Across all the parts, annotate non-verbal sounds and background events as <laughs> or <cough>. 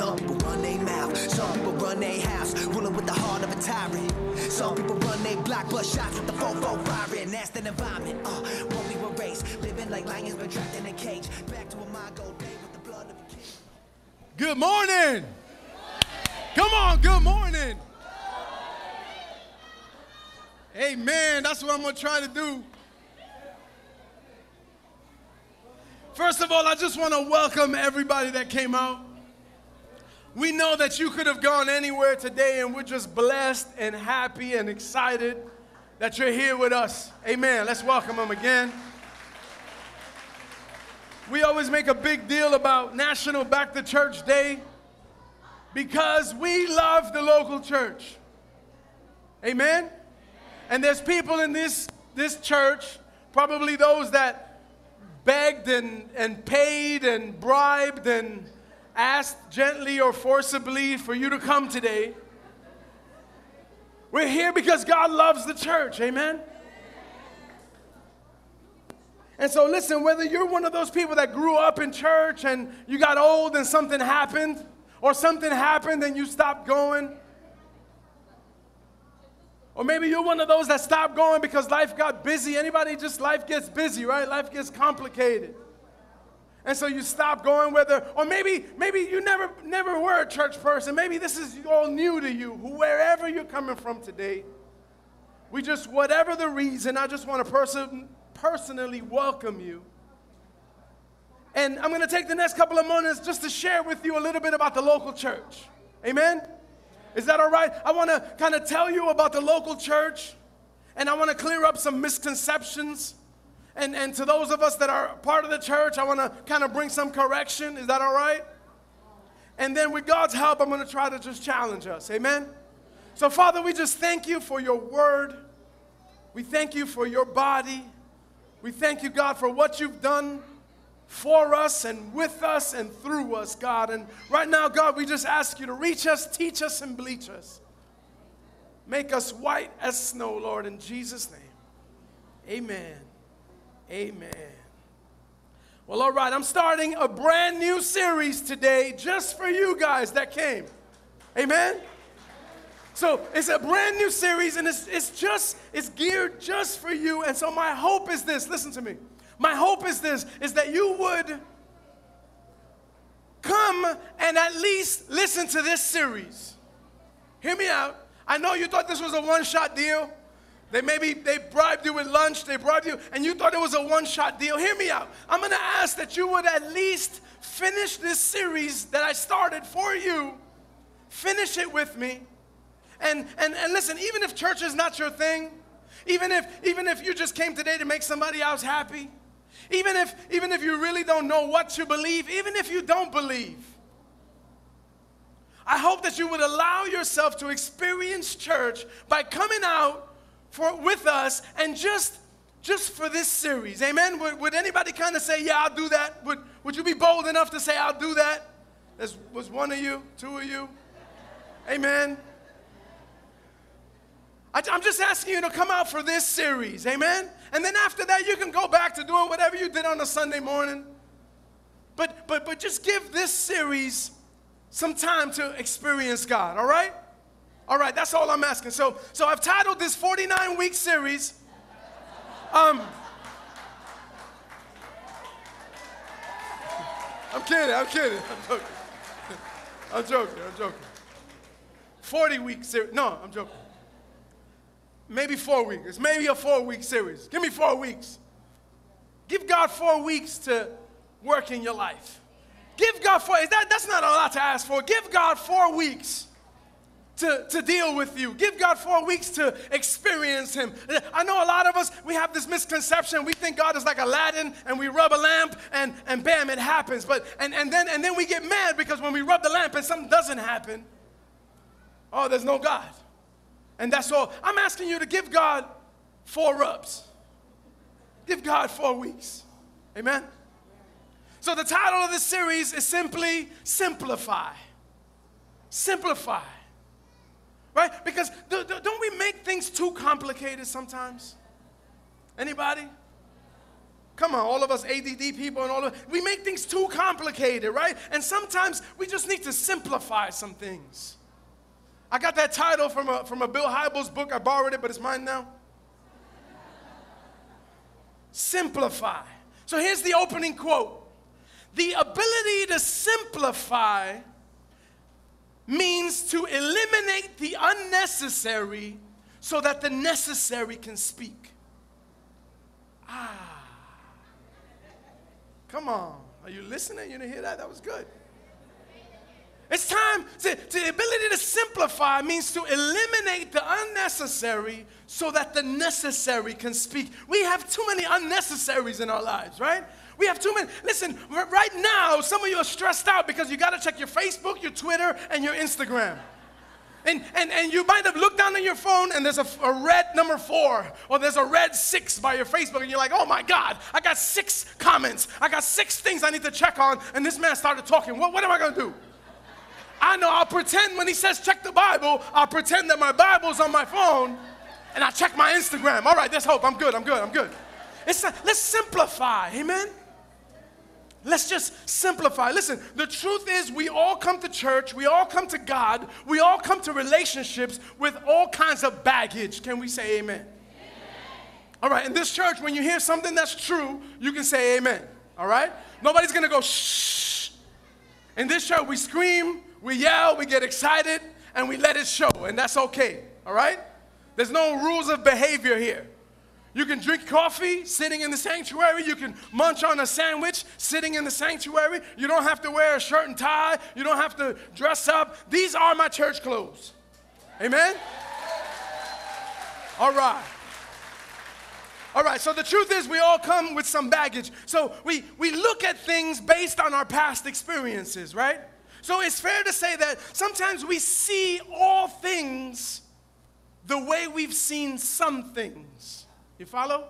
Some people run their mouth, some people run their house, ruling with the heart of a tyrant. Some people run their block, blood shots with the 4-4 firing. That's the environment, uh, won't be erased. Living like lions, but trapped in a cage. Back to a Mongo day with the blood of a king. Good morning. Come on, good morning. Amen. That's what I'm going to try to do. First of all, I just want to welcome everybody that came out. We know that you could have gone anywhere today, and we're just blessed and happy and excited that you're here with us. Amen. Let's welcome them again. We always make a big deal about National Back to Church Day because we love the local church. Amen? And there's people in this, this church, probably those that begged and, and paid and bribed and asked gently or forcibly for you to come today. We're here because God loves the church. Amen? And so, listen, whether you're one of those people that grew up in church and you got old and something happened, or something happened and you stopped going, or maybe you're one of those that stopped going because life got busy. Anybody just life gets busy, right? Life gets complicated. And so you stop going whether or maybe maybe you never never were a church person. Maybe this is all new to you. Wherever you're coming from today. We just whatever the reason, I just want to person, personally welcome you. And I'm going to take the next couple of minutes just to share with you a little bit about the local church. Amen. Is that all right? I want to kind of tell you about the local church and I want to clear up some misconceptions. And, and to those of us that are part of the church, I want to kind of bring some correction. Is that all right? And then, with God's help, I'm going to try to just challenge us. Amen? So, Father, we just thank you for your word. We thank you for your body. We thank you, God, for what you've done for us and with us and through us, God. And right now, God, we just ask you to reach us, teach us, and bleach us. Make us white as snow, Lord, in Jesus' name. Amen. Amen. Well, all right, I'm starting a brand new series today just for you guys that came. Amen. So it's a brand new series and it's, it's just, it's geared just for you. And so my hope is this listen to me. My hope is this is that you would come and at least listen to this series. Hear me out. I know you thought this was a one-shot deal. They maybe they bribed you with lunch, they bribed you, and you thought it was a one-shot deal. Hear me out. I'm gonna ask that you would at least finish this series that I started for you. Finish it with me. And and, and listen, even if church is not your thing, even if even if you just came today to make somebody else happy, even if, even if you really don't know what to believe, even if you don't believe, I hope that you would allow yourself to experience church by coming out for, with us and just, just for this series. Amen? Would, would anybody kind of say, Yeah, I'll do that? Would, would you be bold enough to say, I'll do that? There was one of you, two of you. Amen. I, I'm just asking you to come out for this series. Amen? And then after that, you can go back to doing whatever you did on a Sunday morning. But, but, but just give this series some time to experience God, all right? All right, that's all I'm asking. So, so I've titled this 49 week series. Um, I'm kidding, I'm kidding, I'm joking. I'm joking, I'm joking. 40 week series. No, I'm joking maybe four weeks. Maybe a four week series. Give me four weeks. Give God four weeks to work in your life. Give God four, that, that's not a lot to ask for. Give God four weeks to, to deal with you. Give God four weeks to experience Him. I know a lot of us, we have this misconception. We think God is like Aladdin and we rub a lamp and, and bam, it happens. But, and, and, then, and then we get mad because when we rub the lamp and something doesn't happen, oh, there's no God. And that's all. I'm asking you to give God four rubs. Give God four weeks. Amen? So the title of this series is simply Simplify. Simplify. Right? Because don't we make things too complicated sometimes? Anybody? Come on, all of us ADD people and all of us. we make things too complicated, right? And sometimes we just need to simplify some things. I got that title from a, from a Bill Hybels book. I borrowed it, but it's mine now. Simplify. So here's the opening quote The ability to simplify to eliminate the unnecessary so that the necessary can speak. Ah. Come on. Are you listening? You didn't hear that? That was good. It's time to, to the ability to simplify means to eliminate the unnecessary so that the necessary can speak. We have too many unnecessaries in our lives, right? We have too many. Listen, right now, some of you are stressed out because you got to check your Facebook, your Twitter, and your Instagram. And, and, and you might have looked down on your phone and there's a, a, red number four or there's a red six by your Facebook and you're like, oh my God, I got six comments. I got six things I need to check on. And this man started talking. What, what am I going to do? I know I'll pretend when he says check the Bible, I'll pretend that my Bible's on my phone and I check my Instagram. All right, there's hope. I'm good. I'm good. I'm good. It's let's simplify. Amen. Let's just simplify. Listen, the truth is, we all come to church, we all come to God, we all come to relationships with all kinds of baggage. Can we say amen? amen? All right, in this church, when you hear something that's true, you can say amen. All right? Nobody's gonna go shh. In this church, we scream, we yell, we get excited, and we let it show, and that's okay, all right? There's no rules of behavior here. You can drink coffee sitting in the sanctuary. You can munch on a sandwich sitting in the sanctuary. You don't have to wear a shirt and tie. You don't have to dress up. These are my church clothes. Amen? All right. All right, so the truth is, we all come with some baggage. So we, we look at things based on our past experiences, right? So it's fair to say that sometimes we see all things the way we've seen some things. You follow?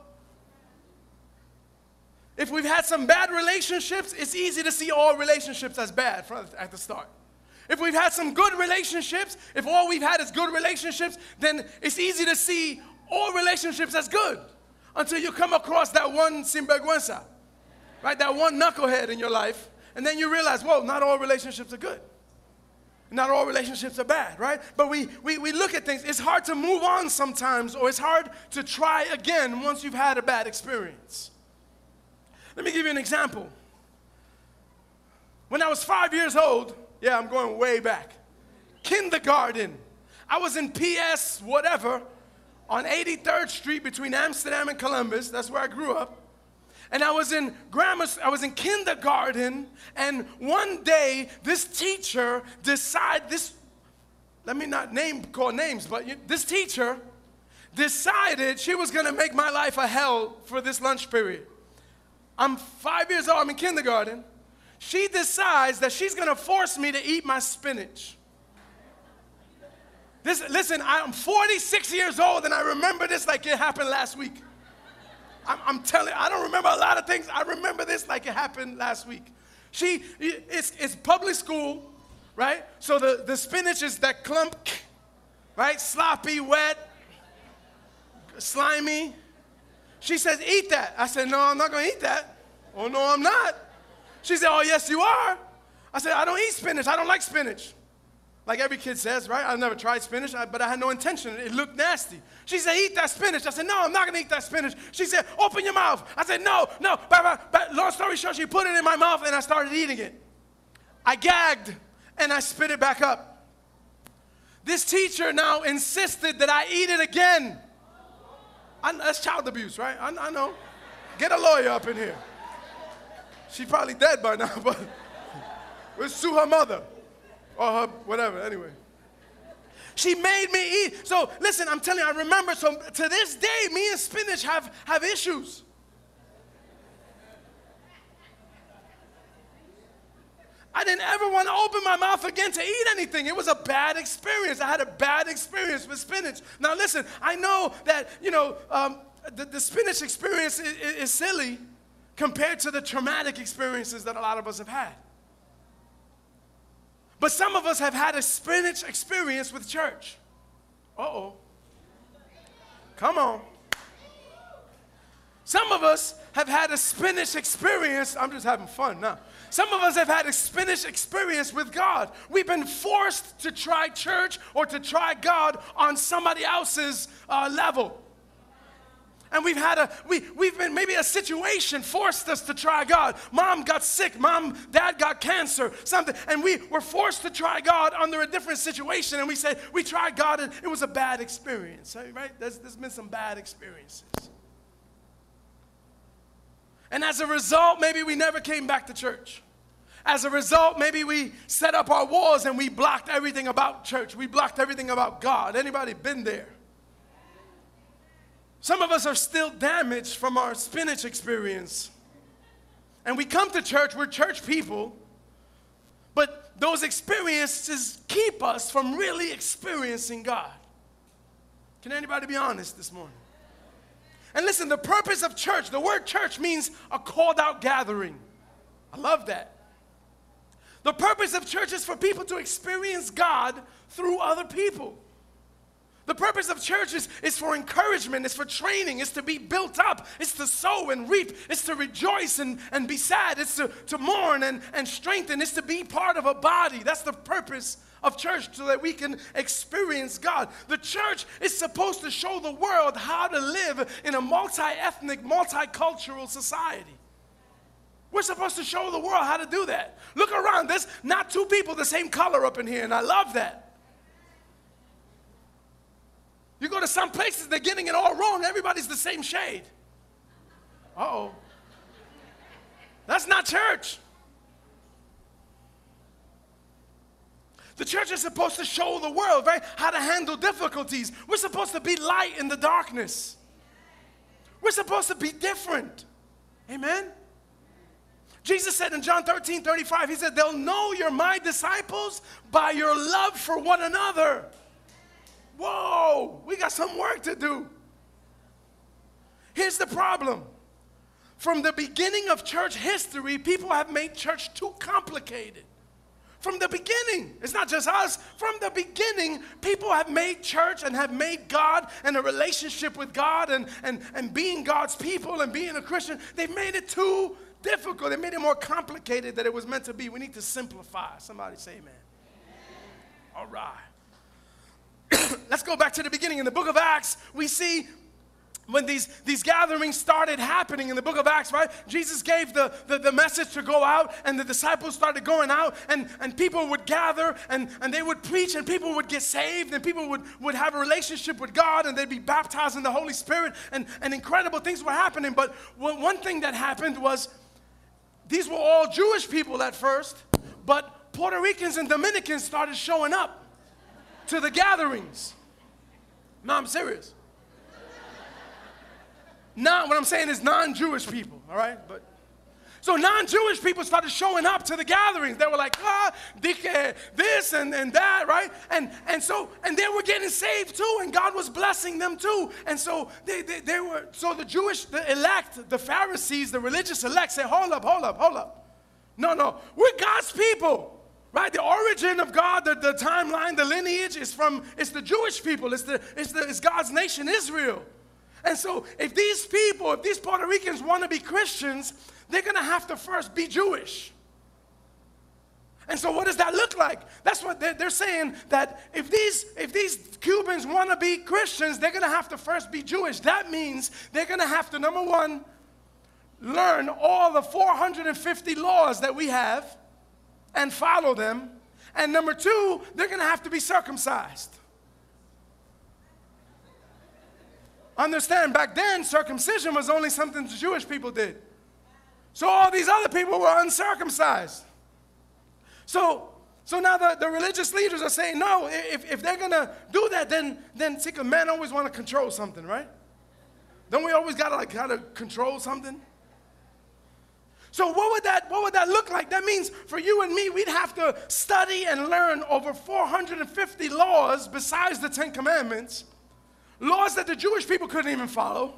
If we've had some bad relationships, it's easy to see all relationships as bad at the start. If we've had some good relationships, if all we've had is good relationships, then it's easy to see all relationships as good until you come across that one sinvergüenza, right? That one knucklehead in your life and then you realize, whoa, not all relationships are good. Not all relationships are bad, right? But we, we, we look at things. It's hard to move on sometimes, or it's hard to try again once you've had a bad experience. Let me give you an example. When I was five years old, yeah, I'm going way back, kindergarten, I was in PS, whatever, on 83rd Street between Amsterdam and Columbus. That's where I grew up and I was in grammar, I was in kindergarten, and one day this teacher decided this. Let me not name call names, but this teacher decided she was to make my life a hell for this lunch period. I'm five years old. I'm in kindergarten. She decides that she's to force me to eat my spinach. This, listen, I'm 46 years old and I remember this like it happened last week. I'm, I'm telling I don't remember a lot of things. I remember this like it happened last week. She, it's, it's public school, right? So the, the spinach is that clump, right? Sloppy, wet, slimy. She says, Eat that. I said, No, I'm not going to eat that. Oh, no, I'm not. She said, Oh, yes, you are. I said, I don't eat spinach. I don't like spinach. Like every kid says, right? I've never tried spinach, but I had no intention. It looked nasty. She said, Eat that spinach. I said, No, I'm not going to eat that spinach. She said, Open your mouth. I said, No, no. But, but long story short, she put it in my mouth and I started eating it. I gagged and I spit it back up. This teacher now insisted that I eat it again. I, that's child abuse, right? I, I know. Get a lawyer up in here. She's probably dead by now, <laughs> but we'll sue her mother or her whatever, anyway. She made me eat. So listen, I'm telling you, I remember. So to this day, me and spinach have, have issues. I didn't ever want to open my mouth again to eat anything. It was a bad experience. I had a bad experience with spinach. Now, listen, I know that, you know, um, the, the, spinach experience is, is silly compared to the traumatic experiences that a lot of us have had. But some of us have had a spinach experience with church. Uh oh. Come on. Some of us have had a spinach experience. I'm just having fun now. Some of us have had a spinach experience with God. We've been forced to try church or to try God on somebody else's uh, level. And we've had a, we, we've been, maybe a situation forced us to try God. Mom got sick, mom, dad got cancer, something. And we were forced to try God under a different situation. And we said, we tried God and it was a bad experience, right? There's, there's been some bad experiences. And as a result, maybe we never came back to church. As a result, maybe we set up our walls and we blocked everything about church. We blocked everything about God. Anybody been there? Some of us are still damaged from our spinach experience. And we come to church, we're church people, but those experiences keep us from really experiencing God. Can anybody be honest this morning? And listen, the purpose of church, the word church means a called out gathering. I love that. The purpose of church is for people to experience God through other people. The purpose of church is, is for encouragement, it's for training, it's to be built up, it's to sow and reap, it's to rejoice and, and be sad, it's to, to mourn and, and strengthen, it's to be part of a body. That's the purpose of church so that we can experience God. The church is supposed to show the world how to live in a multi ethnic, multicultural society. We're supposed to show the world how to do that. Look around, there's not two people the same color up in here, and I love that. You go to some places, they're getting it all wrong. Everybody's the same shade. Uh oh. That's not church. The church is supposed to show the world, right, how to handle difficulties. We're supposed to be light in the darkness. We're supposed to be different. Amen? Jesus said in John 13 35, He said, They'll know you're my disciples by your love for one another. Whoa, we got some work to do. Here's the problem. From the beginning of church history, people have made church too complicated. From the beginning, it's not just us. From the beginning, people have made church and have made God and a relationship with God and, and, and being God's people and being a Christian, they've made it too difficult. They made it more complicated than it was meant to be. We need to simplify. Somebody say amen. amen. All right. Go back to the beginning. In the book of Acts, we see when these, these gatherings started happening in the book of Acts, right? Jesus gave the, the, the, message to go out, and the disciples started going out, and, and people would gather, and, and they would preach, and people would get saved, and people would, would have a relationship with God, and they'd be baptized in the Holy Spirit, and, and incredible things were happening. But one thing that happened was these were all Jewish people at first, but Puerto Ricans and Dominicans started showing up to the gatherings. No, I'm serious. Not what I'm saying is non-Jewish people, all right? But so non-Jewish people started showing up to the gatherings. They were like, ah, this and, and that, right? And and so and they were getting saved too, and God was blessing them too. And so they, they, they were so the Jewish, the elect, the Pharisees, the religious elect said, hold up, hold up, hold up. No, no, we're God's people. Right? The origin of God, the, the timeline, the lineage is from, it's the Jewish people, it's, the, it's, the, it's God's nation, Israel. And so, if these people, if these Puerto Ricans want to be Christians, they're going to have to first be Jewish. And so, what does that look like? That's what they're, they're saying that if these, if these Cubans want to be Christians, they're going to have to first be Jewish. That means they're going to have to, number one, learn all the 450 laws that we have and follow them. And number two, they're going to have to be circumcised. Understand, back then, circumcision was only something the Jewish people did. So all these other people were uncircumcised. So, so now the, the religious leaders are saying, no, if, if they're going to do that, then, then see, men always want to control something, right? Don't we always got to like, of control something? So what would that what would that look like? That means for you and me, we'd have to study and learn over 450 laws besides the 10 commandments. Laws that the Jewish people couldn't even follow.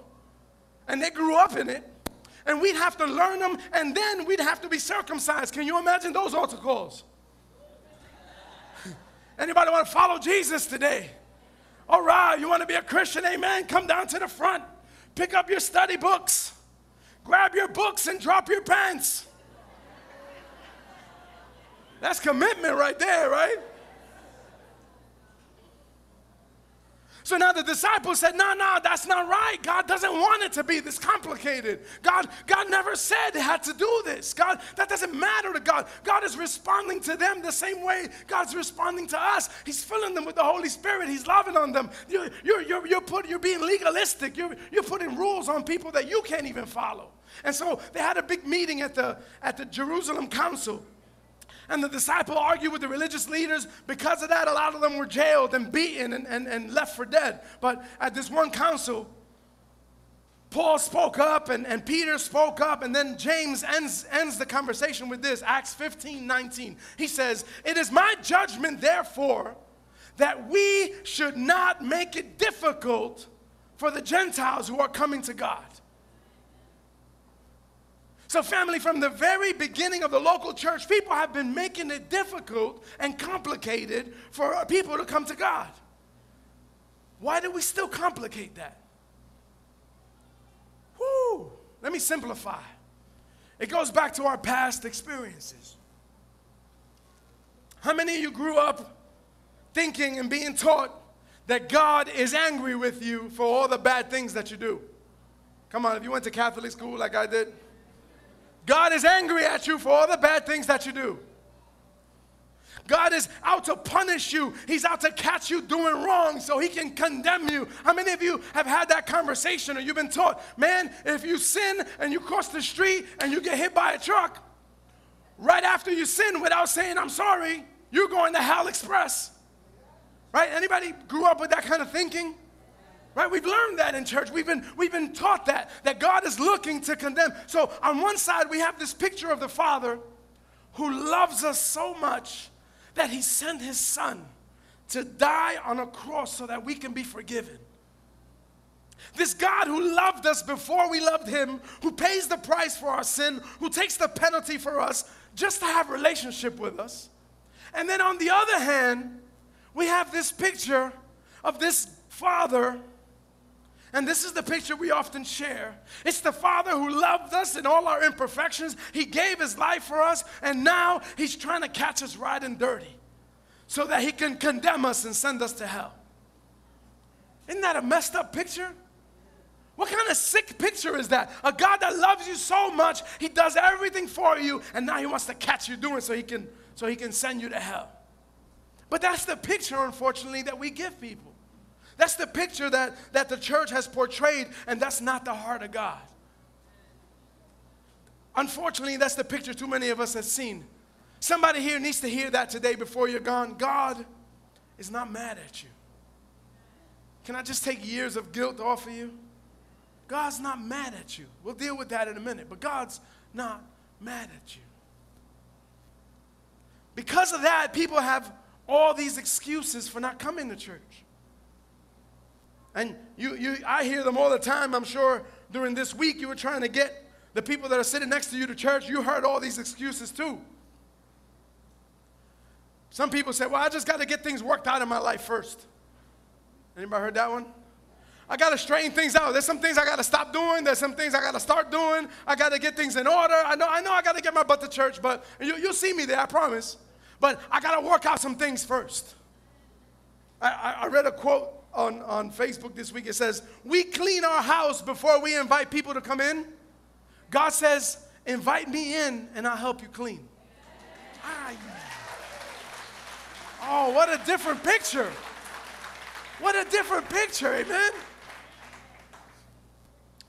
And they grew up in it. And we'd have to learn them and then we'd have to be circumcised. Can you imagine those altar calls? <laughs> Anybody want to follow Jesus today? All right, you want to be a Christian? Amen. Come down to the front. Pick up your study books. Grab your books and drop your pants. That's commitment right there, right? So now the disciples said, No, no, that's not right. God doesn't want it to be this complicated. God, God never said they had to do this. God, that doesn't matter to God. God is responding to them the same way God's responding to us. He's filling them with the Holy Spirit. He's loving on them. You're, you're, you're, you're, put, you're being legalistic. You're, you're putting rules on people that you can't even follow. And so they had a big meeting at the, at the Jerusalem Council. And the disciple argued with the religious leaders. Because of that, a lot of them were jailed and beaten and, and, and left for dead. But at this one council, Paul spoke up and, and Peter spoke up, and then James ends, ends the conversation with this Acts 15 19. He says, It is my judgment, therefore, that we should not make it difficult for the Gentiles who are coming to God. So, family, from the very beginning of the local church, people have been making it difficult and complicated for people to come to God. Why do we still complicate that? Whoo! Let me simplify. It goes back to our past experiences. How many of you grew up thinking and being taught that God is angry with you for all the bad things that you do? Come on, if you went to Catholic school like I did, God is angry at you for all the bad things that you do. God is out to punish you. He's out to catch you doing wrong so he can condemn you. How many of you have had that conversation or you've been taught, man, if you sin and you cross the street and you get hit by a truck, right after you sin without saying I'm sorry, you're going to hell express. Right? Anybody grew up with that kind of thinking? Right? We've learned that in church. We've been, we've been taught that, that God is looking to condemn. So on one side, we have this picture of the Father who loves us so much that he sent his son to die on a cross so that we can be forgiven. This God who loved us before we loved him, who pays the price for our sin, who takes the penalty for us just to have relationship with us. And then on the other hand, we have this picture of this father and this is the picture we often share. It's the Father who loved us in all our imperfections. He gave His life for us, and now He's trying to catch us right and dirty so that He can condemn us and send us to hell. Isn't that a messed up picture? What kind of sick picture is that? A God that loves you so much, He does everything for you, and now He wants to catch you doing so He can, so he can send you to hell. But that's the picture, unfortunately, that we give people. That's the picture that, that the church has portrayed, and that's not the heart of God. Unfortunately, that's the picture too many of us have seen. Somebody here needs to hear that today before you're gone. God is not mad at you. Can I just take years of guilt off of you? God's not mad at you. We'll deal with that in a minute, but God's not mad at you. Because of that, people have all these excuses for not coming to church. And you, you, I hear them all the time. I'm sure during this week you were trying to get the people that are sitting next to you to church. You heard all these excuses too. Some people say, well, I just got to get things worked out in my life first. Anybody heard that one? I got to straighten things out. There's some things I got to stop doing. There's some things I got to start doing. I got to get things in order. I know, I know I got to get my butt to church, but you, will see me there, I promise. But I got to work out some things first. I, I, I read a quote on, on Facebook this week. It says, We clean our house before we invite people to come in. God says, Invite me in and I'll help you clean. Oh, what a different picture. What a different picture, amen.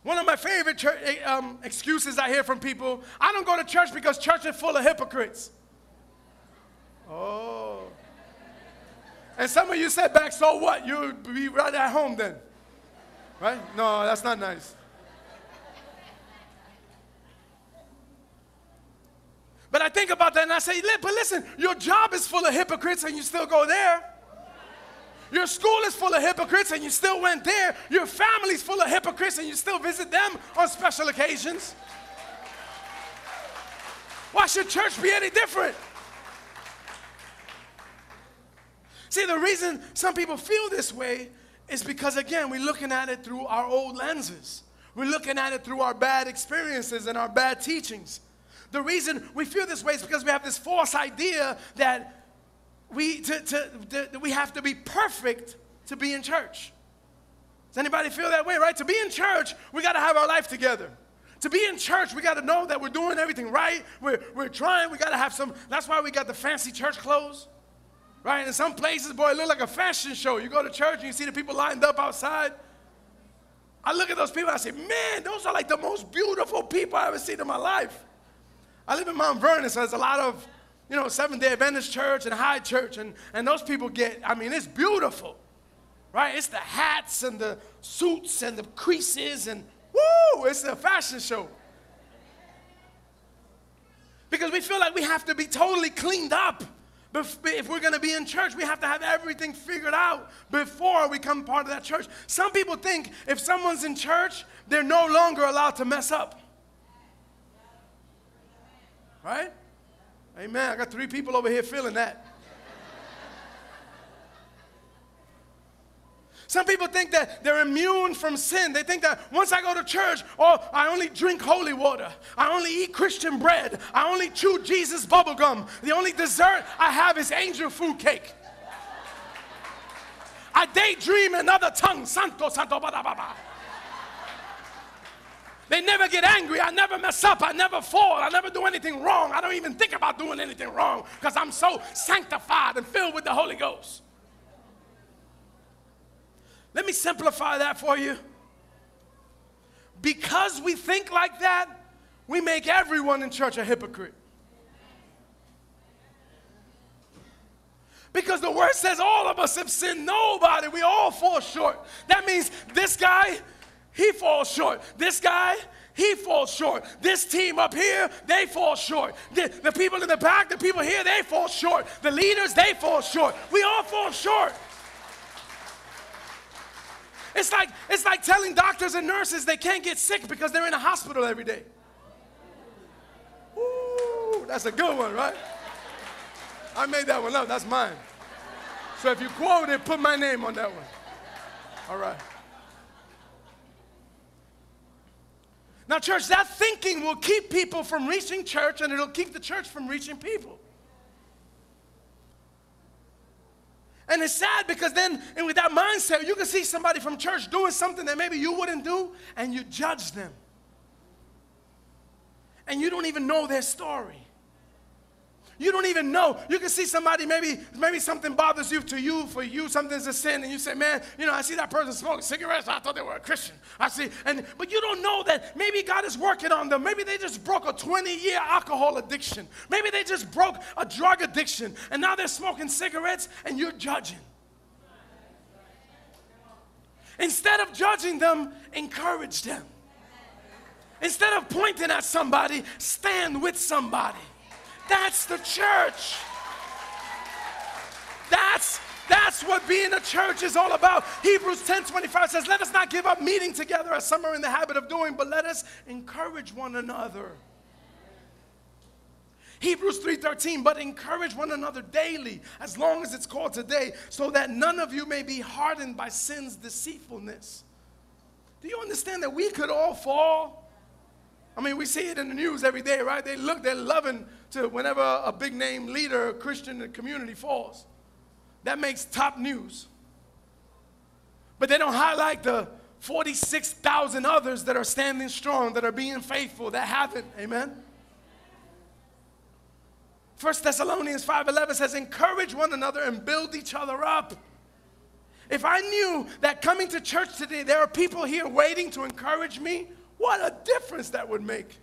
One of my favorite church, eh, um, excuses I hear from people I don't go to church because church is full of hypocrites. Oh. And some of you said back, so what? You'll be right at home then. Right? No, that's not nice. But I think about that and I say, but listen, your job is full of hypocrites and you still go there. Your school is full of hypocrites and you still went there. Your family's full of hypocrites and you still visit them on special occasions. Why should church be any different? See, the reason some people feel this way is because, again, we're looking at it through our old lenses. We're looking at it through our bad experiences and our bad teachings. The reason we feel this way is because we have this false idea that we, to, to, to, we have to be perfect to be in church. Does anybody feel that way, right? To be in church, we got to have our life together. To be in church, we got to know that we're doing everything right. We're, we're trying. We got to have some. That's why we got the fancy church clothes, right? In some places, boy, it look like a fashion show. You go to church and you see the people lined up outside. I look at those people and I say, man, those are like the most beautiful people I ever seen in my life. I live in Mount Vernon, so there's a lot of, you know, Seventh day Adventist church and high church, and, and those people get, I mean, it's beautiful, right? It's the hats and the suits and the creases and Woo! It's a fashion show. Because we feel like we have to be totally cleaned up. If we're going to be in church, we have to have everything figured out before we become part of that church. Some people think if someone's in church, they're no longer allowed to mess up. Right? Amen. I got three people over here feeling that. Some people think that they're immune from sin. They think that once I go to church, oh, I only drink holy water. I only eat Christian bread. I only chew Jesus bubble gum. The only dessert I have is angel food cake. I daydream in other tongues. Santo, santo, ba, ba, ba. They never get angry. I never mess up. I never fall. I never do anything wrong. I don't even think about doing anything wrong because I'm so sanctified and filled with the Holy Ghost. Let me simplify that for you. Because we think like that, we make everyone in church a hypocrite. Because the word says all of us have sinned. Nobody, we all fall short. That means this guy, he falls short. This guy, he falls short. This team up here, they fall short. The, the people in the back, the people here, they fall short. The leaders, they fall short. We all fall short. It's like, it's like telling doctors and nurses they can't get sick because they're in a hospital every day. Ooh, that's a good one, right? I made that one up. That's mine. So if you quote it, put my name on that one. All right. Now, church, that thinking will keep people from reaching church and it'll keep the church from reaching people. And it's sad because then, and with that mindset, you can see somebody from church doing something that maybe you wouldn't do, and you judge them. And you don't even know their story. You don't even know. You can see somebody, maybe, maybe something bothers you to you, for you, something's a sin, and you say, Man, you know, I see that person smoking cigarettes. I thought they were a Christian. I see, and but you don't know that maybe God is working on them. Maybe they just broke a 20-year alcohol addiction. Maybe they just broke a drug addiction, and now they're smoking cigarettes, and you're judging. Instead of judging them, encourage them. Instead of pointing at somebody, stand with somebody. That's the church. That's that's what being a church is all about. Hebrews 10 25 says, Let us not give up meeting together as some are in the habit of doing, but let us encourage one another. Hebrews 3:13 but encourage one another daily as long as it's called today so that none of you may be hardened by sin's deceitfulness. Do you understand that we could all fall? I mean, we see it in the news every day, right? They look, they're loving to whenever a big name leader, a Christian in the community falls. That makes top news. But they don't highlight the 46,000 others that are standing strong, that are being faithful, that haven't. Amen? 1 Thessalonians 5:11 says encourage one another and build each other up. If I knew that coming to church today there are people here waiting to encourage me, what a difference that would make.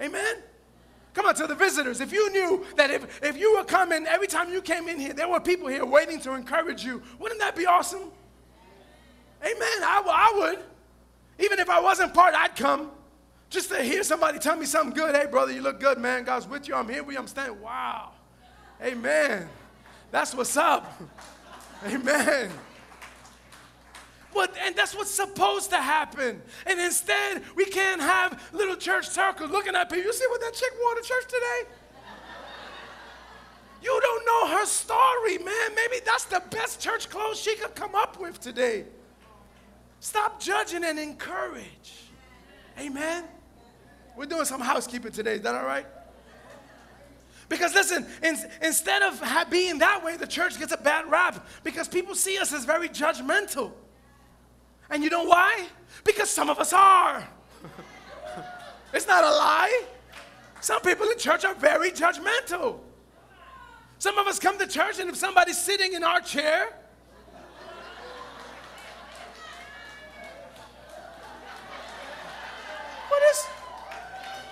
Amen. Come on, to the visitors. If you knew that if, if you were coming, every time you came in here, there were people here waiting to encourage you, wouldn't that be awesome? Amen. I, I would. Even if I wasn't part, I'd come. Just to hear somebody tell me something good. Hey, brother, you look good, man. God's with you. I'm here with you. I'm standing. Wow. Amen. That's what's up. <laughs> Amen. But, and that's what's supposed to happen. And instead, we can't have little church circles looking at people. You see what that chick wore to church today? You don't know her story, man. Maybe that's the best church clothes she could come up with today. Stop judging and encourage. Amen. We're doing some housekeeping today. Is that all right? Because listen, in, instead of being that way, the church gets a bad rap because people see us as very judgmental. And you know why? Because some of us are. <laughs> it's not a lie. Some people in church are very judgmental. Some of us come to church, and if somebody's sitting in our chair, what is,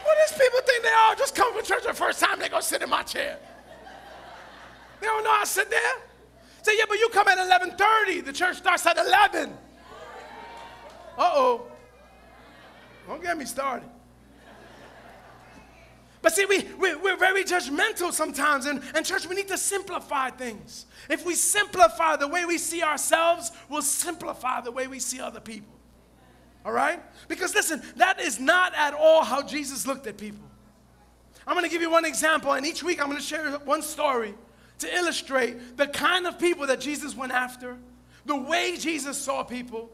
what does people think they are? Just come to church the first time, they go sit in my chair. They don't know I sit there. Say, yeah, but you come at 11:30. The church starts at 11. Uh-oh. Don't get me started. But see, we, we, we're very judgmental sometimes. And, and, church, we need to simplify things. If we simplify the way we see ourselves, we'll simplify the way we see other people. All right? Because listen, that is not at all how Jesus looked at people. I'm going to give you one example, and each week I'm going to share one story to illustrate the kind of people that Jesus went after, the way Jesus saw people,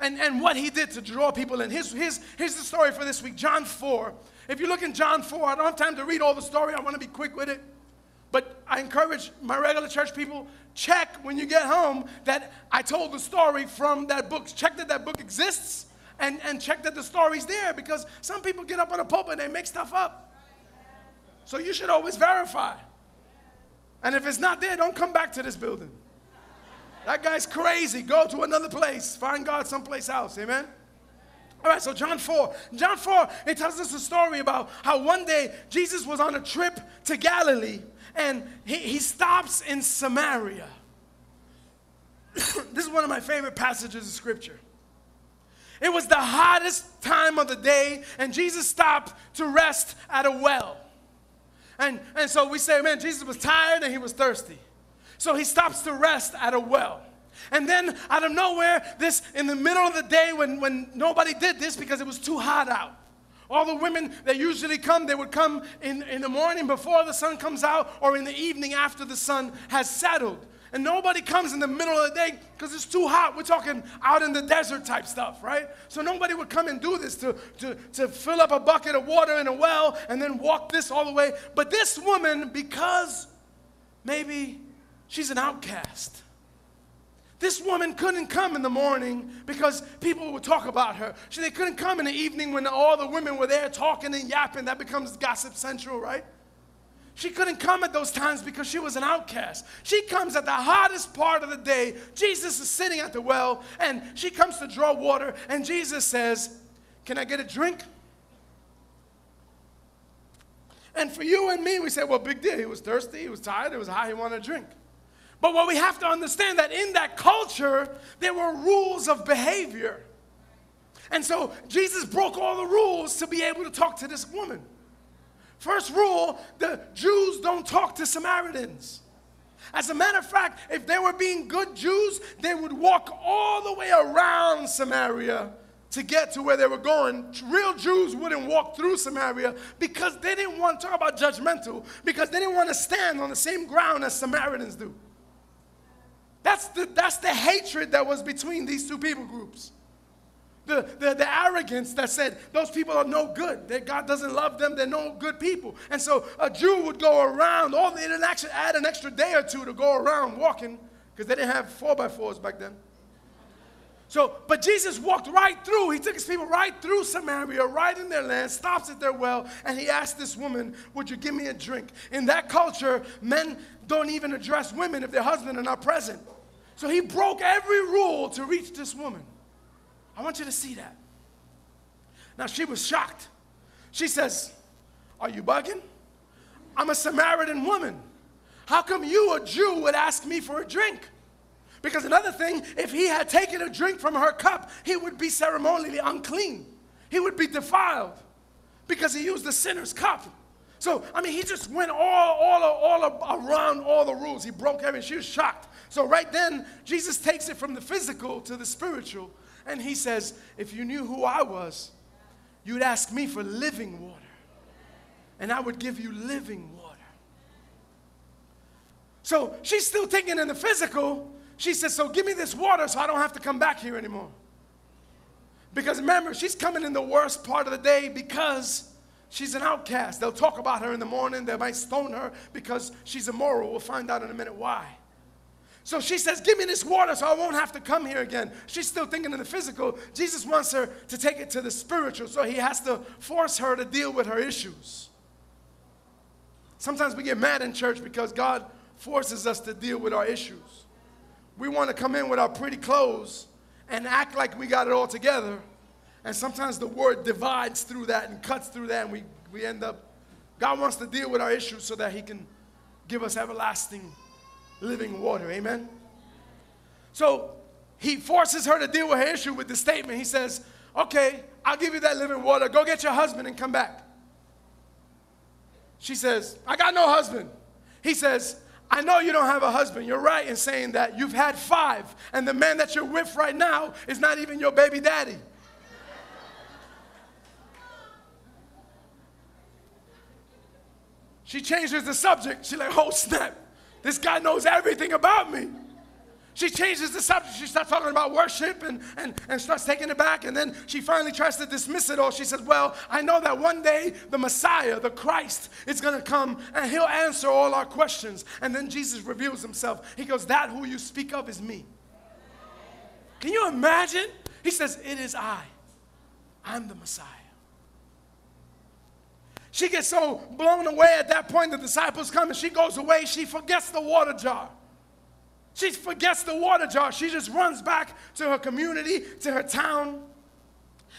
and, and what he did to draw people in. Here's, here's, here's the story for this week John 4. If you look in John 4, I don't have time to read all the story, I want to be quick with it. But I encourage my regular church people check when you get home that I told the story from that book. Check that that book exists and, and check that the story's there because some people get up on a pulpit and they make stuff up. So you should always verify. And if it's not there, don't come back to this building. That guy's crazy. Go to another place. Find God someplace else. Amen? All right, so John 4. John 4, it tells us a story about how one day Jesus was on a trip to Galilee and he, he stops in Samaria. <coughs> this is one of my favorite passages of scripture. It was the hottest time of the day, and Jesus stopped to rest at a well. And, and so we say, man, Jesus was tired and he was thirsty. So he stops to rest at a well. And then out of nowhere, this in the middle of the day when, when nobody did this because it was too hot out. All the women that usually come, they would come in, in the morning before the sun comes out or in the evening after the sun has settled. And nobody comes in the middle of the day because it's too hot. We're talking out in the desert type stuff, right? So nobody would come and do this to, to, to fill up a bucket of water in a well and then walk this all the way. But this woman, because maybe she's an outcast, this woman couldn't come in the morning because people would talk about her. She, they couldn't come in the evening when all the women were there talking and yapping. That becomes gossip central, right? She couldn't come at those times because she was an outcast. She comes at the hottest part of the day. Jesus is sitting at the well and she comes to draw water, and Jesus says, Can I get a drink? And for you and me, we say, Well, big deal. He was thirsty, he was tired, it was hot, he wanted a drink. But what we have to understand that in that culture, there were rules of behavior. And so Jesus broke all the rules to be able to talk to this woman. First rule the Jews don't talk to Samaritans. As a matter of fact, if they were being good Jews, they would walk all the way around Samaria to get to where they were going. Real Jews wouldn't walk through Samaria because they didn't want to talk about judgmental, because they didn't want to stand on the same ground as Samaritans do. That's the, that's the hatred that was between these two people groups. The, the, the arrogance that said those people are no good, that God doesn't love them, they're no good people. And so a Jew would go around, all they didn't actually add an extra day or two to go around walking, because they didn't have four by fours back then. So, but Jesus walked right through. He took his people right through Samaria, right in their land, stops at their well, and he asked this woman, Would you give me a drink? In that culture, men don't even address women if their husband are not present. So he broke every rule to reach this woman. I want you to see that. Now she was shocked. She says, Are you bugging? I'm a Samaritan woman. How come you, a Jew, would ask me for a drink? Because another thing, if he had taken a drink from her cup, he would be ceremonially unclean. He would be defiled because he used the sinner's cup. So, I mean, he just went all, all, all around all the rules. He broke everything. She was shocked. So, right then, Jesus takes it from the physical to the spiritual and he says, If you knew who I was, you'd ask me for living water, and I would give you living water. So she's still thinking in the physical. She says, So give me this water so I don't have to come back here anymore. Because remember, she's coming in the worst part of the day because she's an outcast. They'll talk about her in the morning. They might stone her because she's immoral. We'll find out in a minute why. So she says, Give me this water so I won't have to come here again. She's still thinking in the physical. Jesus wants her to take it to the spiritual, so he has to force her to deal with her issues. Sometimes we get mad in church because God forces us to deal with our issues. We want to come in with our pretty clothes and act like we got it all together. And sometimes the word divides through that and cuts through that, and we, we end up, God wants to deal with our issues so that He can give us everlasting living water. Amen? So He forces her to deal with her issue with the statement. He says, Okay, I'll give you that living water. Go get your husband and come back. She says, I got no husband. He says, I know you don't have a husband. You're right in saying that. You've had five, and the man that you're with right now is not even your baby daddy. She changes the subject. She's like, oh snap, this guy knows everything about me. She changes the subject. She starts talking about worship and, and, and starts taking it back. And then she finally tries to dismiss it all. She says, Well, I know that one day the Messiah, the Christ, is going to come and he'll answer all our questions. And then Jesus reveals himself. He goes, That who you speak of is me. Can you imagine? He says, It is I. I'm the Messiah. She gets so blown away at that point, the disciples come and she goes away. She forgets the water jar. She forgets the water jar. She just runs back to her community, to her town,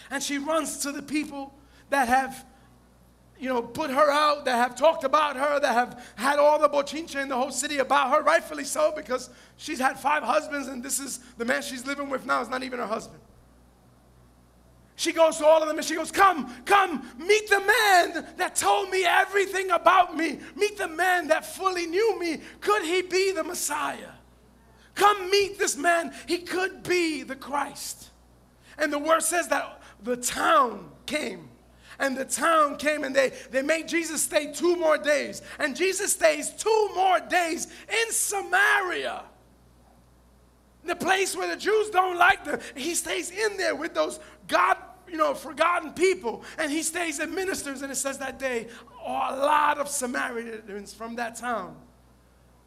and she runs to the people that have, you know, put her out, that have talked about her, that have had all the bochincha in the whole city about her, rightfully so, because she's had five husbands, and this is the man she's living with now is not even her husband. She goes to all of them and she goes, Come, come, meet the man that told me everything about me. Meet the man that fully knew me. Could he be the Messiah? Come meet this man. He could be the Christ. And the word says that the town came. And the town came and they, they made Jesus stay two more days. And Jesus stays two more days in Samaria. The place where the Jews don't like them. He stays in there with those God, you know, forgotten people. And he stays and ministers. And it says that day, a lot of Samaritans from that town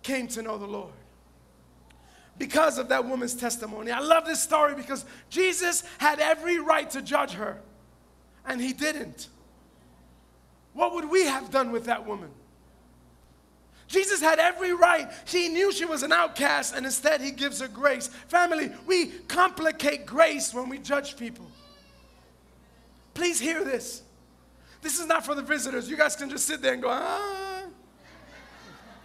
came to know the Lord because of that woman's testimony. I love this story because Jesus had every right to judge her, and he didn't. What would we have done with that woman? Jesus had every right. He knew she was an outcast, and instead he gives her grace. Family, we complicate grace when we judge people. Please hear this. This is not for the visitors. You guys can just sit there and go, ah.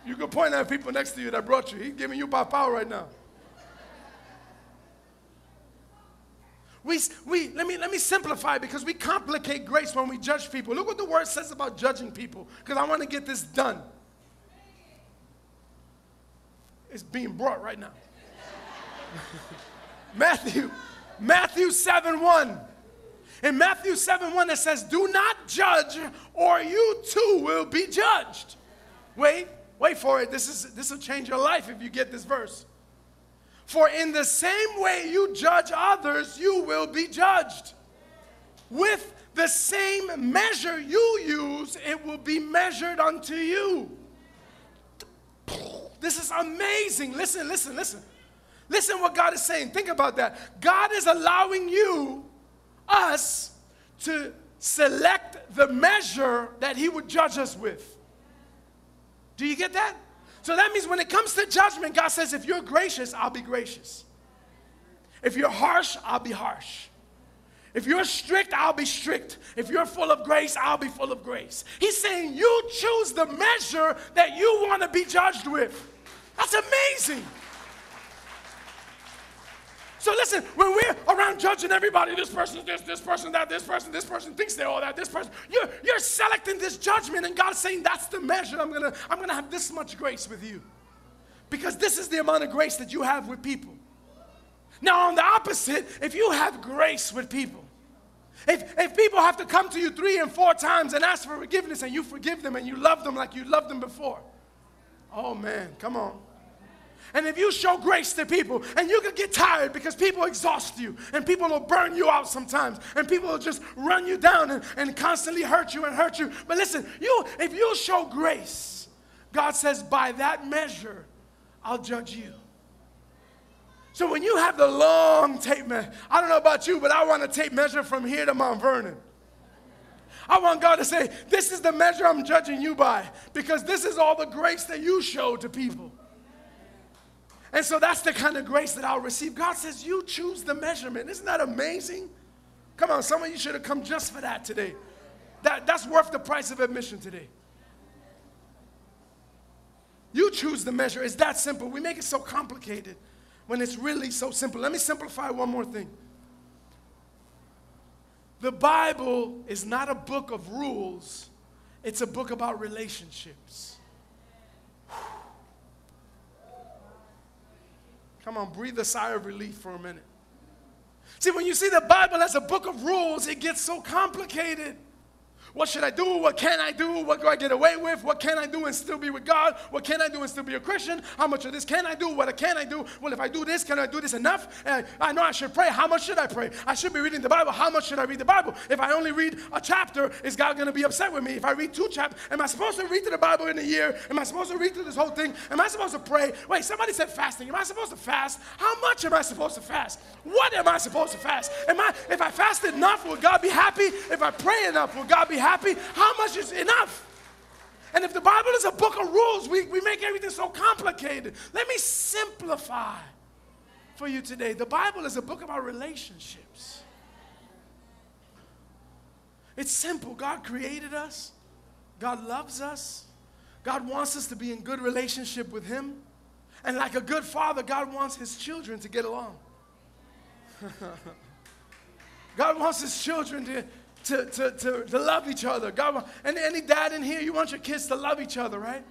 You can point at people next to you that brought you. He's giving you power right now. We, we, let, me, let me simplify because we complicate grace when we judge people. Look what the word says about judging people because I want to get this done. It's being brought right now. <laughs> Matthew, Matthew 7 1. In Matthew 7 1, it says, Do not judge, or you too will be judged. Wait, wait for it. This, is, this will change your life if you get this verse. For in the same way you judge others, you will be judged. With the same measure you use, it will be measured unto you. This is amazing. Listen, listen, listen. Listen what God is saying. Think about that. God is allowing you, us, to select the measure that He would judge us with. Do you get that? So that means when it comes to judgment, God says, if you're gracious, I'll be gracious. If you're harsh, I'll be harsh. If you're strict, I'll be strict. If you're full of grace, I'll be full of grace. He's saying you choose the measure that you want to be judged with. That's amazing. So listen, when we're around judging everybody, this person this, this person that, this person, this person thinks they're all that, this person, you're, you're selecting this judgment, and God's saying that's the measure. I'm gonna, I'm gonna have this much grace with you. Because this is the amount of grace that you have with people. Now, on the opposite, if you have grace with people, if, if people have to come to you three and four times and ask for forgiveness and you forgive them and you love them like you loved them before, oh man, come on. And if you show grace to people, and you can get tired because people exhaust you, and people will burn you out sometimes, and people will just run you down and, and constantly hurt you and hurt you. But listen, you if you show grace, God says, by that measure, I'll judge you. So when you have the long tape measure, I don't know about you, but I want a tape measure from here to Mount Vernon. I want God to say, This is the measure I'm judging you by, because this is all the grace that you showed to people. And so that's the kind of grace that I'll receive. God says, You choose the measurement. Isn't that amazing? Come on, some of you should have come just for that today. That, that's worth the price of admission today. You choose the measure. It's that simple. We make it so complicated when it's really so simple. Let me simplify one more thing. The Bible is not a book of rules, it's a book about relationships. Come on, breathe a sigh of relief for a minute. See, when you see the Bible as a book of rules, it gets so complicated. What should I do? What can I do? What do I get away with? What can I do and still be with God? What can I do and still be a Christian? How much of this can I do? What can I do? Well, if I do this, can I do this enough? Uh, I know I should pray. How much should I pray? I should be reading the Bible. How much should I read the Bible? If I only read a chapter, is God going to be upset with me? If I read two chapters, am I supposed to read through the Bible in a year? Am I supposed to read through this whole thing? Am I supposed to pray? Wait, somebody said fasting. Am I supposed to fast? How much am I supposed to fast? What am I supposed to fast? Am I if I fast enough, will God be happy? If I pray enough, will God be happy? Happy, how much is enough. And if the Bible is a book of rules, we, we make everything so complicated. Let me simplify for you today. The Bible is a book about relationships. It's simple. God created us, God loves us, God wants us to be in good relationship with Him. And like a good father, God wants His children to get along. <laughs> God wants His children to to, to, to, to love each other. God, and any dad in here, you want your kids to love each other, right?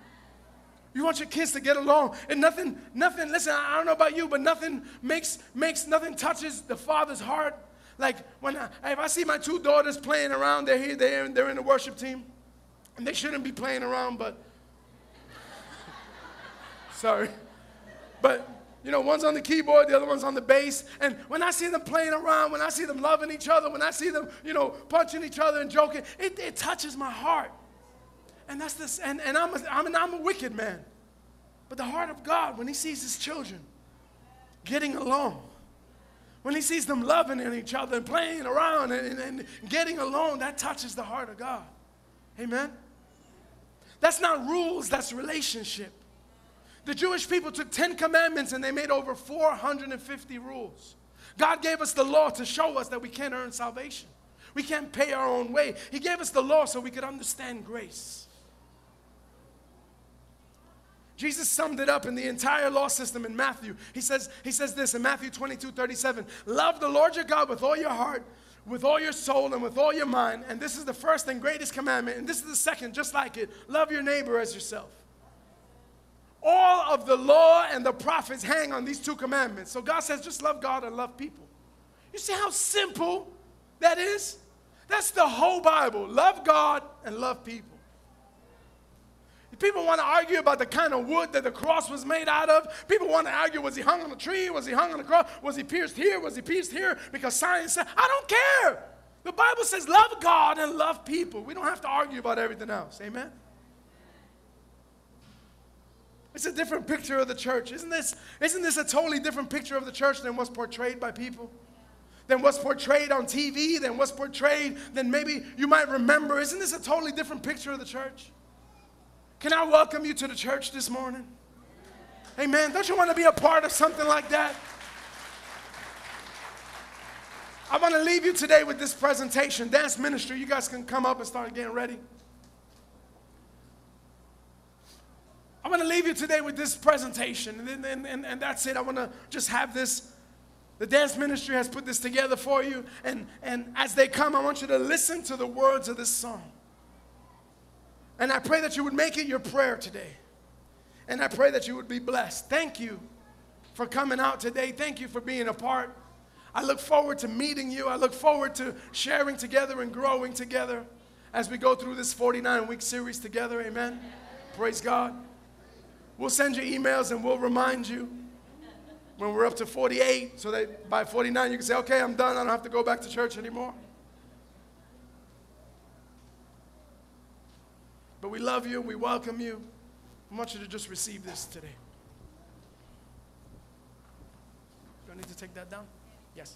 You want your kids to get along. And nothing, nothing, listen, I don't know about you, but nothing makes, makes, nothing touches the father's heart. Like when I, if I see my two daughters playing around, they're here, they're, they're in the worship team. And they shouldn't be playing around, but <laughs> sorry. But you know, one's on the keyboard, the other one's on the bass. And when I see them playing around, when I see them loving each other, when I see them, you know, punching each other and joking, it, it touches my heart. And that's this, and, and I'm, a, I'm, an, I'm a wicked man. But the heart of God, when He sees His children getting along, when He sees them loving each other and playing around and, and, and getting along, that touches the heart of God. Amen? That's not rules, that's relationship. The Jewish people took 10 commandments and they made over 450 rules. God gave us the law to show us that we can't earn salvation. We can't pay our own way. He gave us the law so we could understand grace. Jesus summed it up in the entire law system in Matthew. He says, he says this in Matthew 22 37 Love the Lord your God with all your heart, with all your soul, and with all your mind. And this is the first and greatest commandment. And this is the second, just like it love your neighbor as yourself. All of the law and the prophets hang on these two commandments. So God says, just love God and love people. You see how simple that is? That's the whole Bible. Love God and love people. People want to argue about the kind of wood that the cross was made out of. People want to argue was he hung on a tree? Was he hung on a cross? Was he pierced here? Was he pierced here? Because science said, I don't care. The Bible says love God and love people. We don't have to argue about everything else. Amen? It's a different picture of the church. Isn't this, isn't this a totally different picture of the church than what's portrayed by people? Than what's portrayed on TV, than what's portrayed, than maybe you might remember. Isn't this a totally different picture of the church? Can I welcome you to the church this morning? Amen. Don't you want to be a part of something like that? I want to leave you today with this presentation. Dance ministry, you guys can come up and start getting ready. I want to leave you today with this presentation, and, and, and, and that's it. I want to just have this. The dance ministry has put this together for you, and, and as they come, I want you to listen to the words of this song. And I pray that you would make it your prayer today. And I pray that you would be blessed. Thank you for coming out today. Thank you for being a part. I look forward to meeting you. I look forward to sharing together and growing together as we go through this 49 week series together. Amen. Praise God. We'll send you emails and we'll remind you when we're up to 48 so that by 49 you can say, okay, I'm done. I don't have to go back to church anymore. But we love you. We welcome you. I want you to just receive this today. Do I need to take that down? Yes.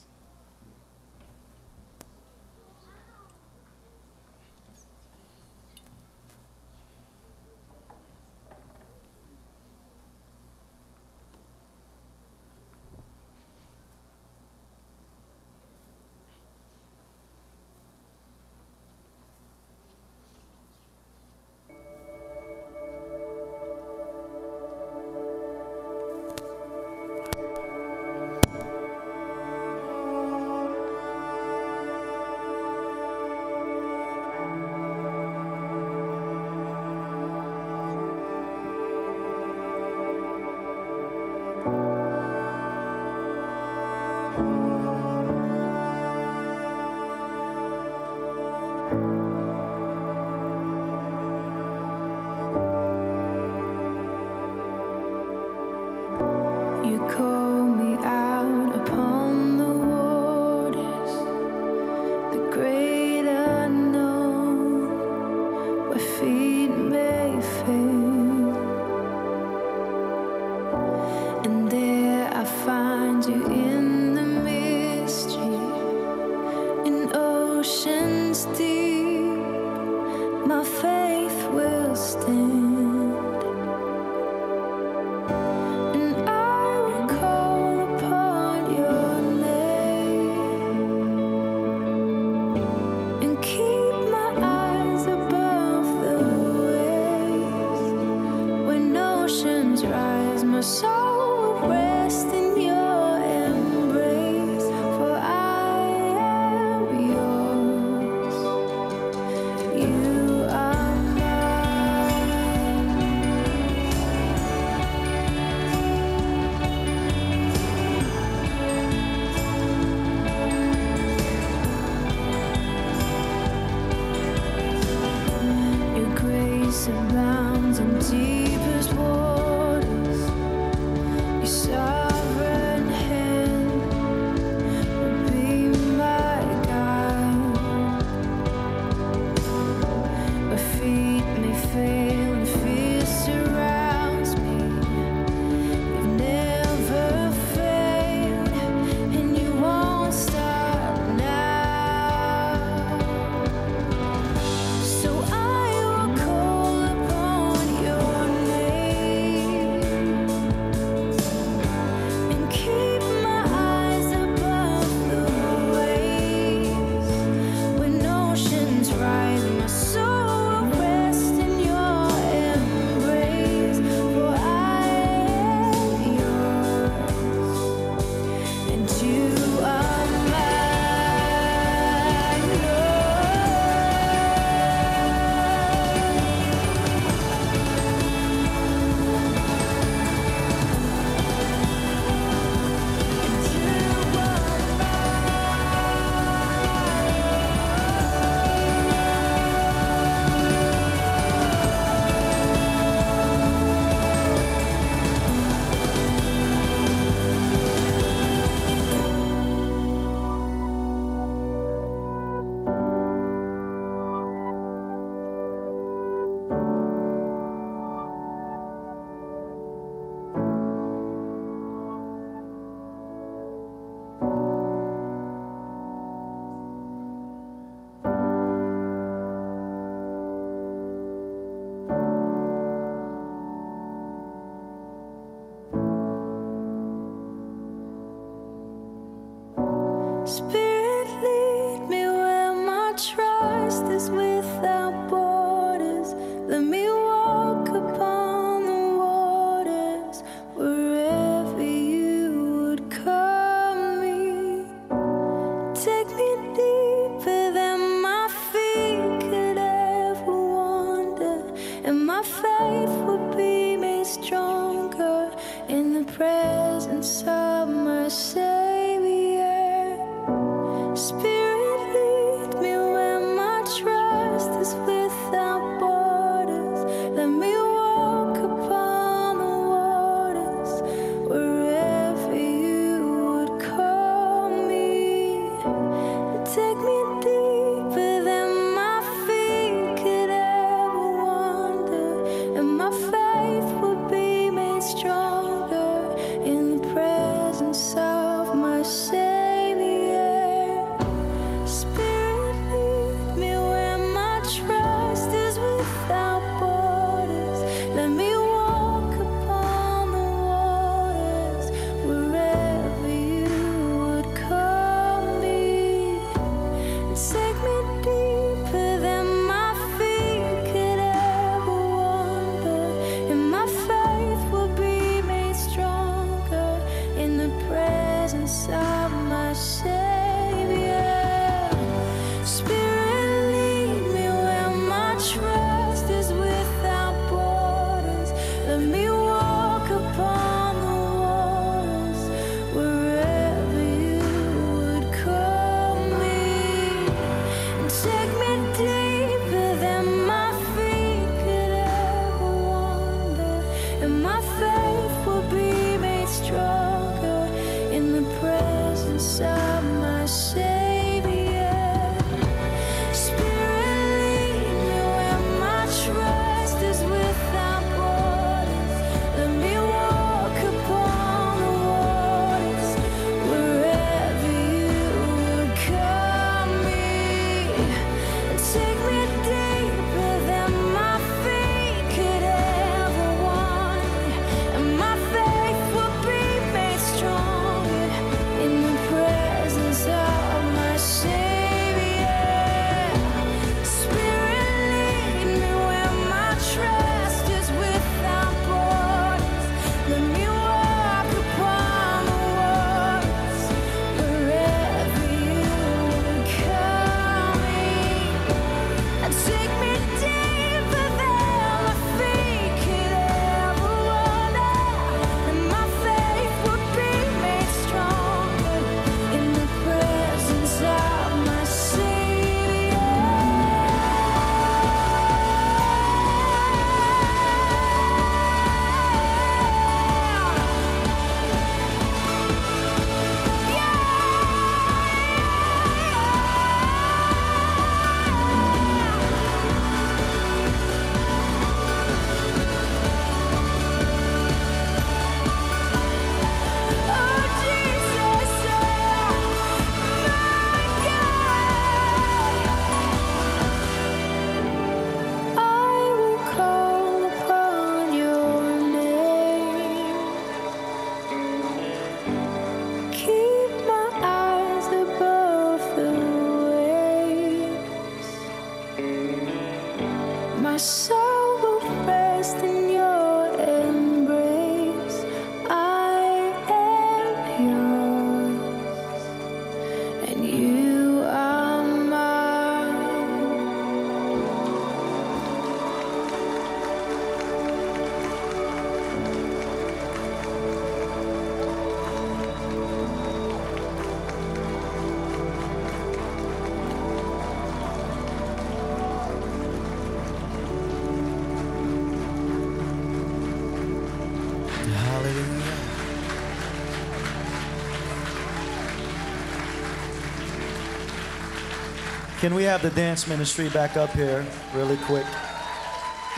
Can we have the dance ministry back up here really quick?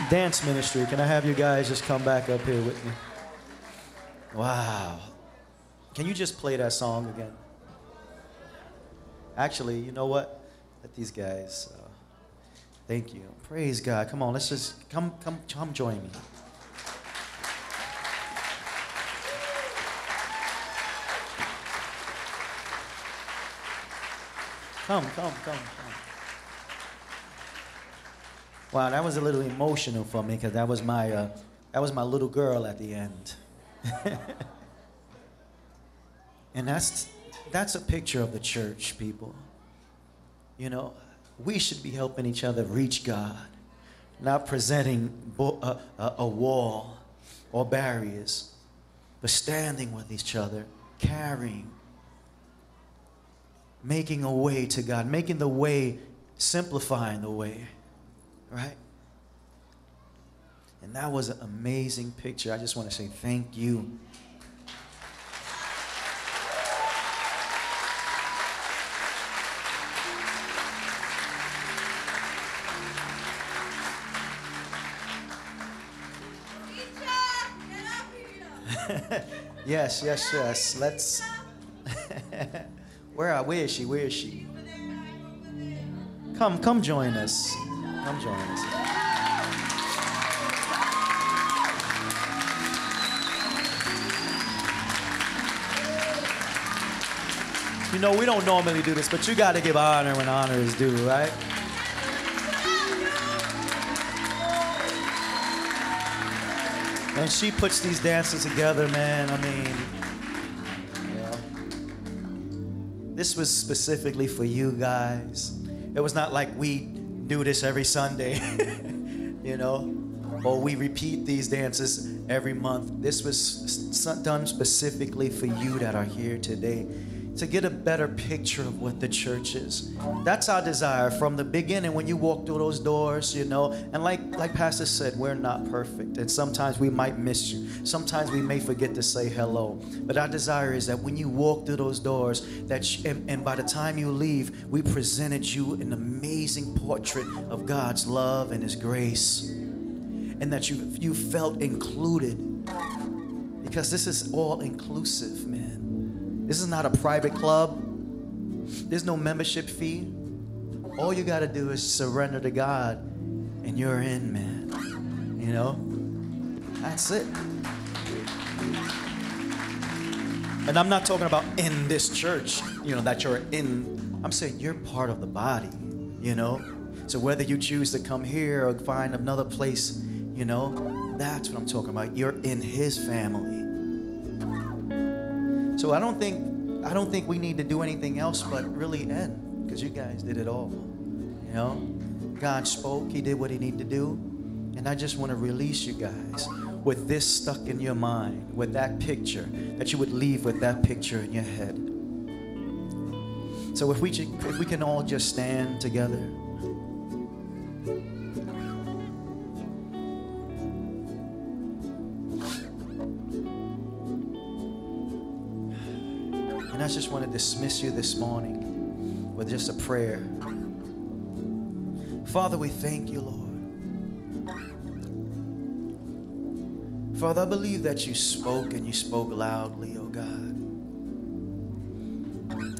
Dance ministry, can I have you guys just come back up here with me? Wow. Can you just play that song again? Actually, you know what? Let these guys. Uh, thank you. Praise God. Come on, let's just come, come, come join me. Come, come, come, come. Wow, that was a little emotional for me because that was my uh, that was my little girl at the end. <laughs> and that's that's a picture of the church, people. You know, we should be helping each other reach God, not presenting bo- a, a wall or barriers, but standing with each other, carrying making a way to God, making the way, simplifying the way, right? And that was an amazing picture. I just want to say thank you. <laughs> Yes, yes, yes. Let's. <laughs> where, are, where is she? Where is she? Come, come join us. Come join us. You know, we don't normally do this, but you got to give honor when honor is due, right? And she puts these dances together, man. I mean, yeah. This was specifically for you guys. It was not like we do this every Sunday, <laughs> you know, or we repeat these dances every month. This was done specifically for you that are here today to get a better picture of what the church is. That's our desire from the beginning when you walk through those doors, you know. And like like Pastor said, we're not perfect. And sometimes we might miss you. Sometimes we may forget to say hello. But our desire is that when you walk through those doors, that sh- and, and by the time you leave, we presented you an amazing portrait of God's love and his grace. And that you you felt included. Because this is all inclusive, man. This is not a private club. There's no membership fee. All you got to do is surrender to God and you're in, man. You know? That's it. And I'm not talking about in this church, you know, that you're in. I'm saying you're part of the body, you know? So whether you choose to come here or find another place, you know, that's what I'm talking about. You're in his family. So I don't think I don't think we need to do anything else but really end because you guys did it all. You know, God spoke. He did what He needed to do, and I just want to release you guys with this stuck in your mind, with that picture that you would leave with that picture in your head. So if we if we can all just stand together. I just want to dismiss you this morning with just a prayer. Father, we thank you, Lord. Father, I believe that you spoke and you spoke loudly, oh God.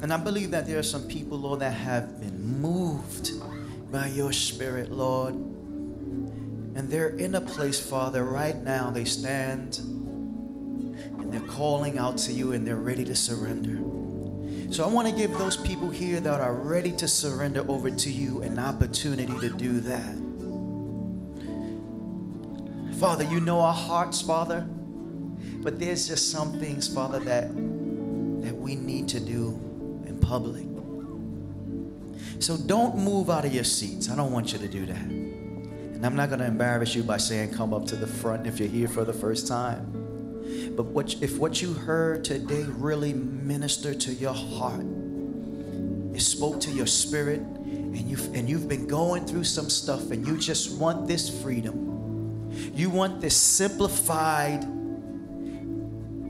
And I believe that there are some people, Lord, that have been moved by your spirit, Lord. And they're in a place, Father, right now they stand and they're calling out to you and they're ready to surrender. So I want to give those people here that are ready to surrender over to you an opportunity to do that. Father, you know our hearts, Father. But there's just some things, Father, that that we need to do in public. So don't move out of your seats. I don't want you to do that. And I'm not going to embarrass you by saying come up to the front if you're here for the first time. But what, if what you heard today really ministered to your heart, it spoke to your spirit, and you've, and you've been going through some stuff and you just want this freedom, you want this simplified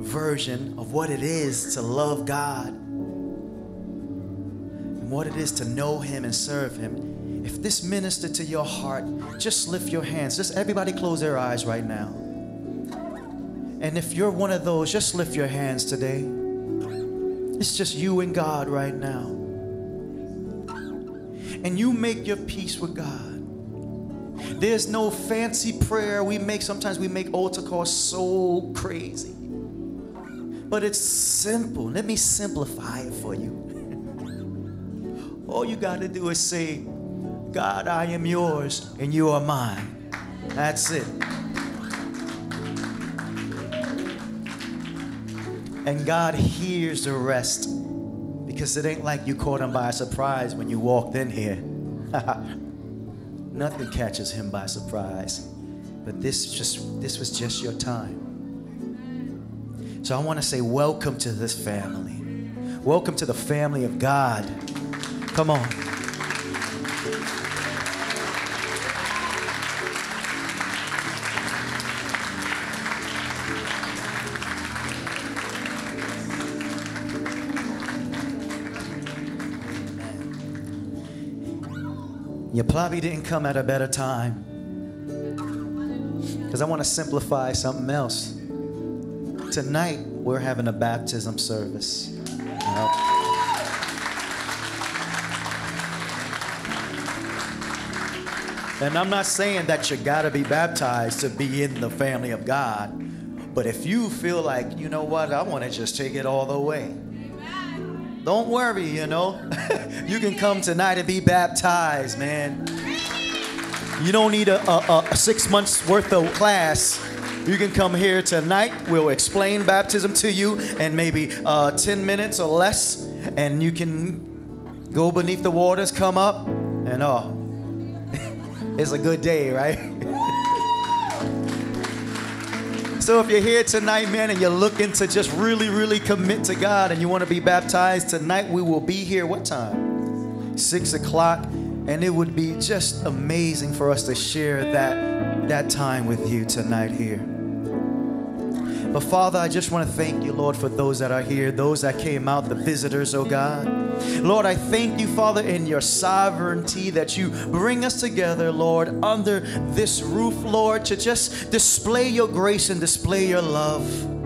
version of what it is to love God and what it is to know Him and serve Him. If this ministered to your heart, just lift your hands. Just everybody close their eyes right now. And if you're one of those, just lift your hands today. It's just you and God right now. And you make your peace with God. There's no fancy prayer we make. Sometimes we make altar calls so crazy. But it's simple. Let me simplify it for you. <laughs> All you got to do is say, God, I am yours and you are mine. That's it. And God hears the rest because it ain't like you caught him by surprise when you walked in here. <laughs> Nothing catches him by surprise. But this just this was just your time. So I want to say welcome to this family. Welcome to the family of God. Come on. You probably didn't come at a better time. Because I want to simplify something else. Tonight, we're having a baptism service. And I'm not saying that you got to be baptized to be in the family of God. But if you feel like, you know what, I want to just take it all the way. Don't worry, you know. <laughs> you can come tonight and be baptized, man. You don't need a, a, a six months worth of class. You can come here tonight. We'll explain baptism to you in maybe uh, 10 minutes or less. And you can go beneath the waters, come up, and oh, <laughs> it's a good day, right? <laughs> so if you're here tonight, man, and you're looking to just really, really commit to God and you want to be baptized, tonight we will be here. What time? Six o'clock. And it would be just amazing for us to share that, that time with you tonight here. But Father, I just want to thank you, Lord, for those that are here, those that came out, the visitors, oh God. Lord, I thank you, Father, in your sovereignty that you bring us together, Lord, under this roof, Lord, to just display your grace and display your love.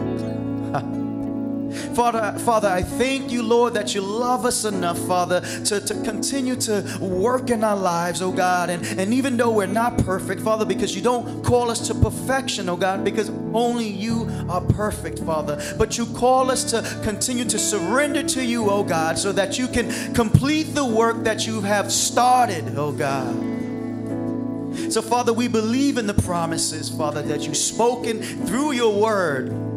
Father, Father, I thank you, Lord, that you love us enough, Father, to, to continue to work in our lives, oh God. And, and even though we're not perfect, Father, because you don't call us to perfection, oh God, because only you are perfect, Father. But you call us to continue to surrender to you, oh God, so that you can complete the work that you have started, oh God. So, Father, we believe in the promises, Father, that you've spoken through your word.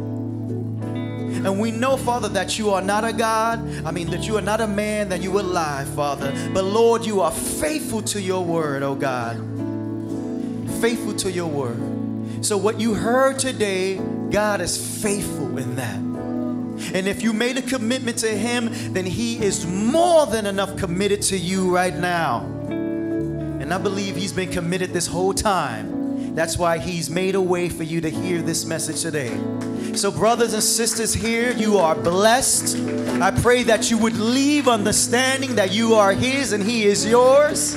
And we know, Father, that you are not a God. I mean, that you are not a man that you will lie, Father. But Lord, you are faithful to your word, oh God. Faithful to your word. So, what you heard today, God is faithful in that. And if you made a commitment to Him, then He is more than enough committed to you right now. And I believe He's been committed this whole time. That's why He's made a way for you to hear this message today. So, brothers and sisters here, you are blessed. I pray that you would leave understanding that you are His and He is yours.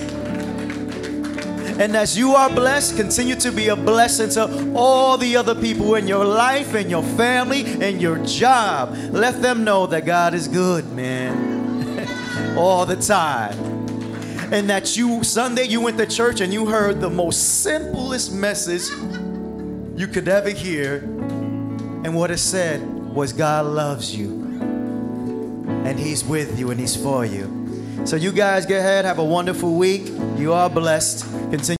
And as you are blessed, continue to be a blessing to all the other people in your life and your family and your job. Let them know that God is good, man, <laughs> all the time. And that you, Sunday, you went to church and you heard the most simplest message you could ever hear. And what it said was, God loves you. And He's with you and He's for you. So, you guys go ahead, have a wonderful week. You are blessed. Continue.